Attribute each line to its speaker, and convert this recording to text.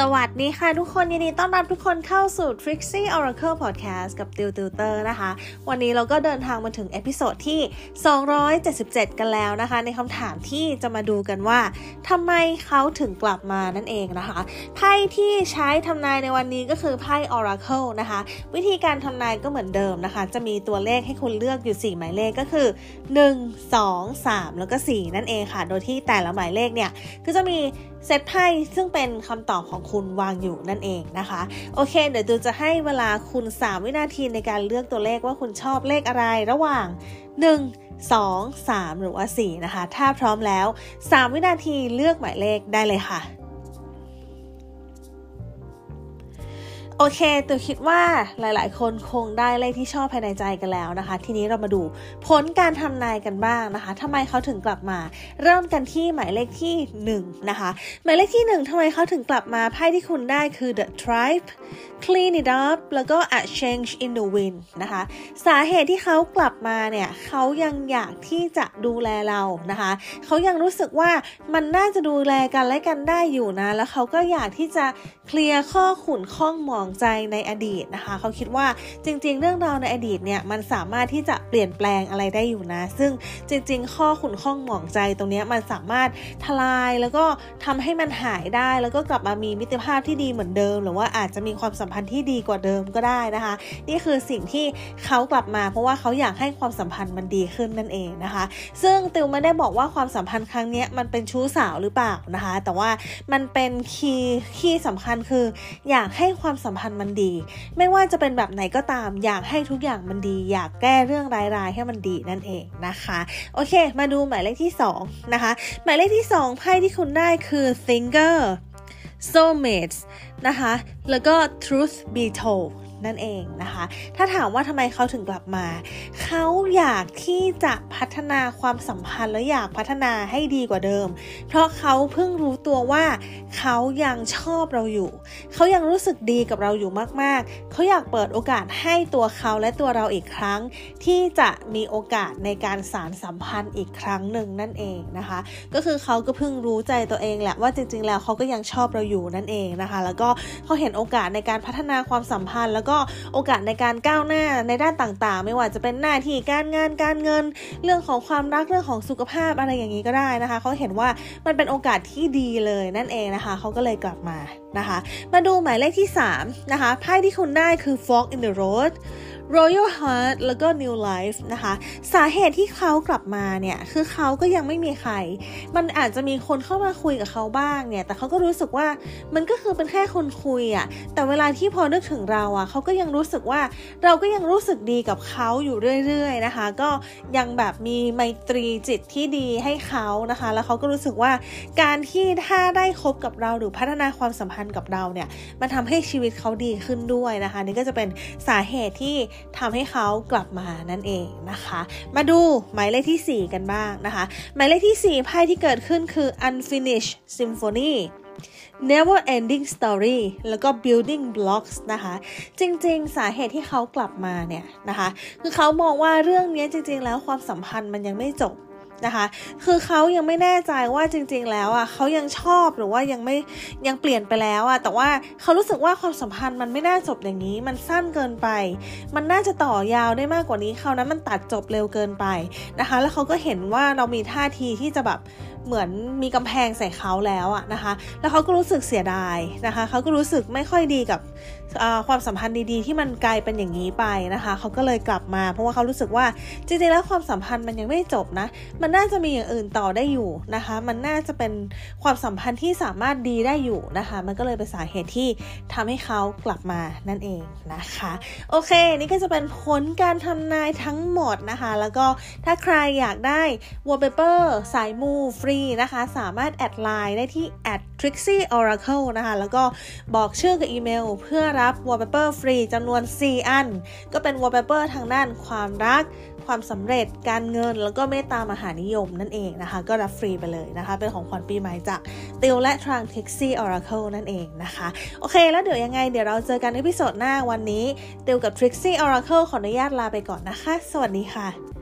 Speaker 1: สวัสดีค่ะทุกคนยินดีต้อนรับทุกคนเข้าสู่ Trixie Oracle Podcast กับติวติวเตอร์นะคะ วันนี้เราก็เดินทางมาถึง episode ที่ 277 กันแล้วนะคะ ในคำถามที่จะมาดูกันว่าทำไมเขาถึงกลับมานั่นเองนะคะ ไพ่ที่ใช้ทำนายในวันนี้ก็คือไพ่ Oracle นะคะ วิธีการทำนายก็เหมือนเดิมนะคะ จะมีตัวเลขให้คุณเลือกอยู่ 4 หมายเลขก็คือ 1 2 3 แล้วก็ 4 นั่นเองค่ะ โดยที่แต่ละหมายเลขเนี่ยก็จะมีเซตไพ่ซึ่งเป็นคำตอบของคุณวางอยู่นั่นเองนะคะ โอเค เดี๋ยวตูจะให้เวลาคุณ 3 วินาทีในการเลือกตัวเลขว่าคุณชอบเลขอะไรระหว่าง 1 2 3 หรือว่า 4 นะคะ ถ้าพร้อมแล้ว 3 วินาทีเลือกหมายเลขได้เลยค่ะ โอเคตัวคิดว่าหลายๆ คนคงได้เลขที่ชอบภายในใจกันแล้วนะคะ ทีนี้เรามาดูผลการทำนายกันบ้างนะคะทำไมเขาถึงกลับมา เริ่มกันที่หมายเลขที่1นะคะ หมายเลขที่1ทำไมเขาถึงกลับมาไพ่ที่คุณได้คือ the tribe clean it up แล้วก็ a change in the wind นะคะ สาเหตุที่เขากลับมาเนี่ยเขายังอยากที่จะดูแลเรานะคะเขายังรู้สึกว่ามันน่าจะดูแลกันและกันได้อยู่นะ แล้วเขาก็อยากที่จะเคลียร์ข้อขุ่นข้องหมองใจในอดีตนะคะ เขาคิดว่าจริง ๆ เรื่องราวในอดีตเนี่ยมันสามารถที่จะเปลี่ยนแปลงอะไรได้อยู่นะ ซึ่งจริง ๆ ข้อขุ่นข้องหมองใจตรงนี้มันสามารถทลายแล้วก็ทำให้มันหายได้แล้วก็กลับมามีมิตรภาพที่ดีเหมือนเดิม หรือว่าอาจจะมีความสัมพันธ์ที่ดีกว่าเดิมก็ได้นะคะ นี่คือสิ่งที่เขากลับมา เพราะว่าเขาอยากให้ความสัมพันธ์มันดีขึ้นนั่นเองนะคะ ซึ่งติวไม่ได้บอกว่าความสัมพันธ์ครั้งนี้มันเป็นชู้สาวหรือเปล่านะคะ แต่ว่ามันเป็น key key สำคัญคือ อยากให้ความสัมพันธ์มันดี ไม่ว่าจะเป็นแบบไหนก็ตาม อยากให้ทุกอย่างมันดี อยากแก้เรื่องร้ายๆให้มันดีนั่นเองนะคะ โอเค มาดูหมายเลขที่ 2 นะคะ หมายเลขที่ 2 ไพ่ที่คุณได้คือ singer soulmates นะคะ แล้วก็ truth be told นั่นเองนะคะ ถ้าถามว่าทำไมเขาถึงกลับมา เขาอยากที่จะพัฒนาความสัมพันธ์และอยากพัฒนาให้ดีกว่าเดิม เพราะเขาเพิ่งรู้ตัวว่าเขายังชอบเราอยู่ เขายังรู้สึกดีกับเราอยู่มาก ๆ เขาอยากเปิดโอกาสให้ตัวเขาและตัวเราอีกครั้ง ที่จะมีโอกาสในการสารสัมพันธ์อีกครั้งหนึ่งนั่นเองนะคะ ก็คือเขาก็เพิ่งรู้ใจตัวเองแหละว่าจริง ๆ แล้วเขาก็ยังชอบเราอยู่นั่นเองนะคะ แล้วก็เขาเห็นโอกาสในการพัฒนาความสัมพันธ์แล้วก็ก็โอกาสในการก้าวหน้าในด้านต่างๆ ไม่ว่าจะเป็นหน้าที่การงานการเงิน เรื่องของความรักเรื่องของสุขภาพอะไรอย่างนี้ก็ได้นะคะเขาเห็นว่ามันเป็นโอกาสที่ดีเลยนั่นเองนะคะเขาก็เลยกลับมานะคะ มาดูหมายเลขที่3นะคะไพ่ที่คุณได้คือ Fog in the Road Royal Heart แล้วก็ New Life นะคะ สาเหตุที่เขากลับมาเนี่ย คือเขาก็ยังไม่มีใคร มันอาจจะมีคนเข้ามาคุยกับเขาบ้างเนี่ย แต่เขาก็รู้สึกว่ามันก็คือเป็นแค่คนคุยอะ่ะ แต่เวลาที่พอนึกถึงเราอะ่ะเขาก็ยังรู้สึกว่าเราก็ยังรู้สึกดีกับเขาอยู่เรื่อย ๆ นะคะ ก็ยังแบบมีไมตรีจิตที่ดีให้เขานะคะ แล้วเขาก็รู้สึกว่าการที่ถ้าได้คบกับเราหรือพัฒนาความสัมพันธ์กับเราเนี่ย มันทำให้ชีวิตเขาดีขึ้นด้วยนะคะ นี่ก็จะเป็นสาเหตุที่ทำให้เขากลับมานั่นเองนะคะ มาดูหมายเลขที่ 4 กันบ้างนะคะ หมายเลขที่ 4 ไพ่ที่เกิดขึ้นคือ unfinished symphony never ending story แล้วก็ building blocks นะคะ จริงๆ สาเหตุที่เขากลับมาเนี่ยนะคะ คือเขามองว่าเรื่องนี้จริงๆ แล้วความสัมพันธ์มันยังไม่จบ นะคะ คือเขายังไม่แน่ใจว่าจริง ๆ แล้วอะเขายังชอบหรือว่ายังไม่ยังเปลี่ยนไปแล้วอะแต่ว่าเขารู้สึกว่าความสัมพันธ์มันไม่น่าจบอย่างนี้ มันสั้นเกินไป มันน่าจะต่อยาวได้มากกว่านี้เขานั้นมันตัดจบเร็วเกินไปนะคะ แล้วเขาก็เห็นว่าเรามีท่าทีที่จะแบบเหมือนมีกำแพงใส่เขาแล้วอะนะคะ แล้วเขาก็รู้สึกเสียดายนะคะ เขาก็รู้สึกไม่ค่อยดีกับความสัมพันธ์ดีๆ ที่มันกลายเป็นอย่างนี้ไปนะคะ เขาก็เลยกลับมา เพราะว่าเขารู้สึกว่าจริงๆแล้วความสัมพันธ์มันยังไม่จบนะมันน่าจะมีอย่างอื่นต่อได้อยู่นะคะ มันน่าจะเป็นความสัมพันธ์ที่สามารถดีได้อยู่นะคะ มันก็เลยเป็นสาเหตุที่ทำให้เขากลับมานั่นเองนะคะ โอเค นี่ก็จะเป็นผลการทำนายทั้งหมดนะคะ แล้วก็ถ้าใครอยากได้ wallpaper สายมูฟรีนะคะ สามารถแอดไลน์ได้ที่ trixie oracle นะคะ แล้วก็บอกชื่อกับอีเมล เพื่อรับ wallpaper ฟรีจำนวน 4 อัน ก็เป็น wallpaper ทางด้านความรัก ความสำเร็จการเงิน แล้วก็เมตตามหานิยมนั่นเองนะคะ ก็รับฟรีไปเลยนะคะ เป็นของขวัญปีใหม่จากติวและทาง Trixie Oracle นั่นเองนะคะ โอเค แล้วเดี๋ยวยังไงเดี๋ยวเราเจอกันใน episode หน้าวันนี้ติวกับ Trixie Oracle ขออนุญาตลาไปก่อนนะคะ สวัสดีค่ะ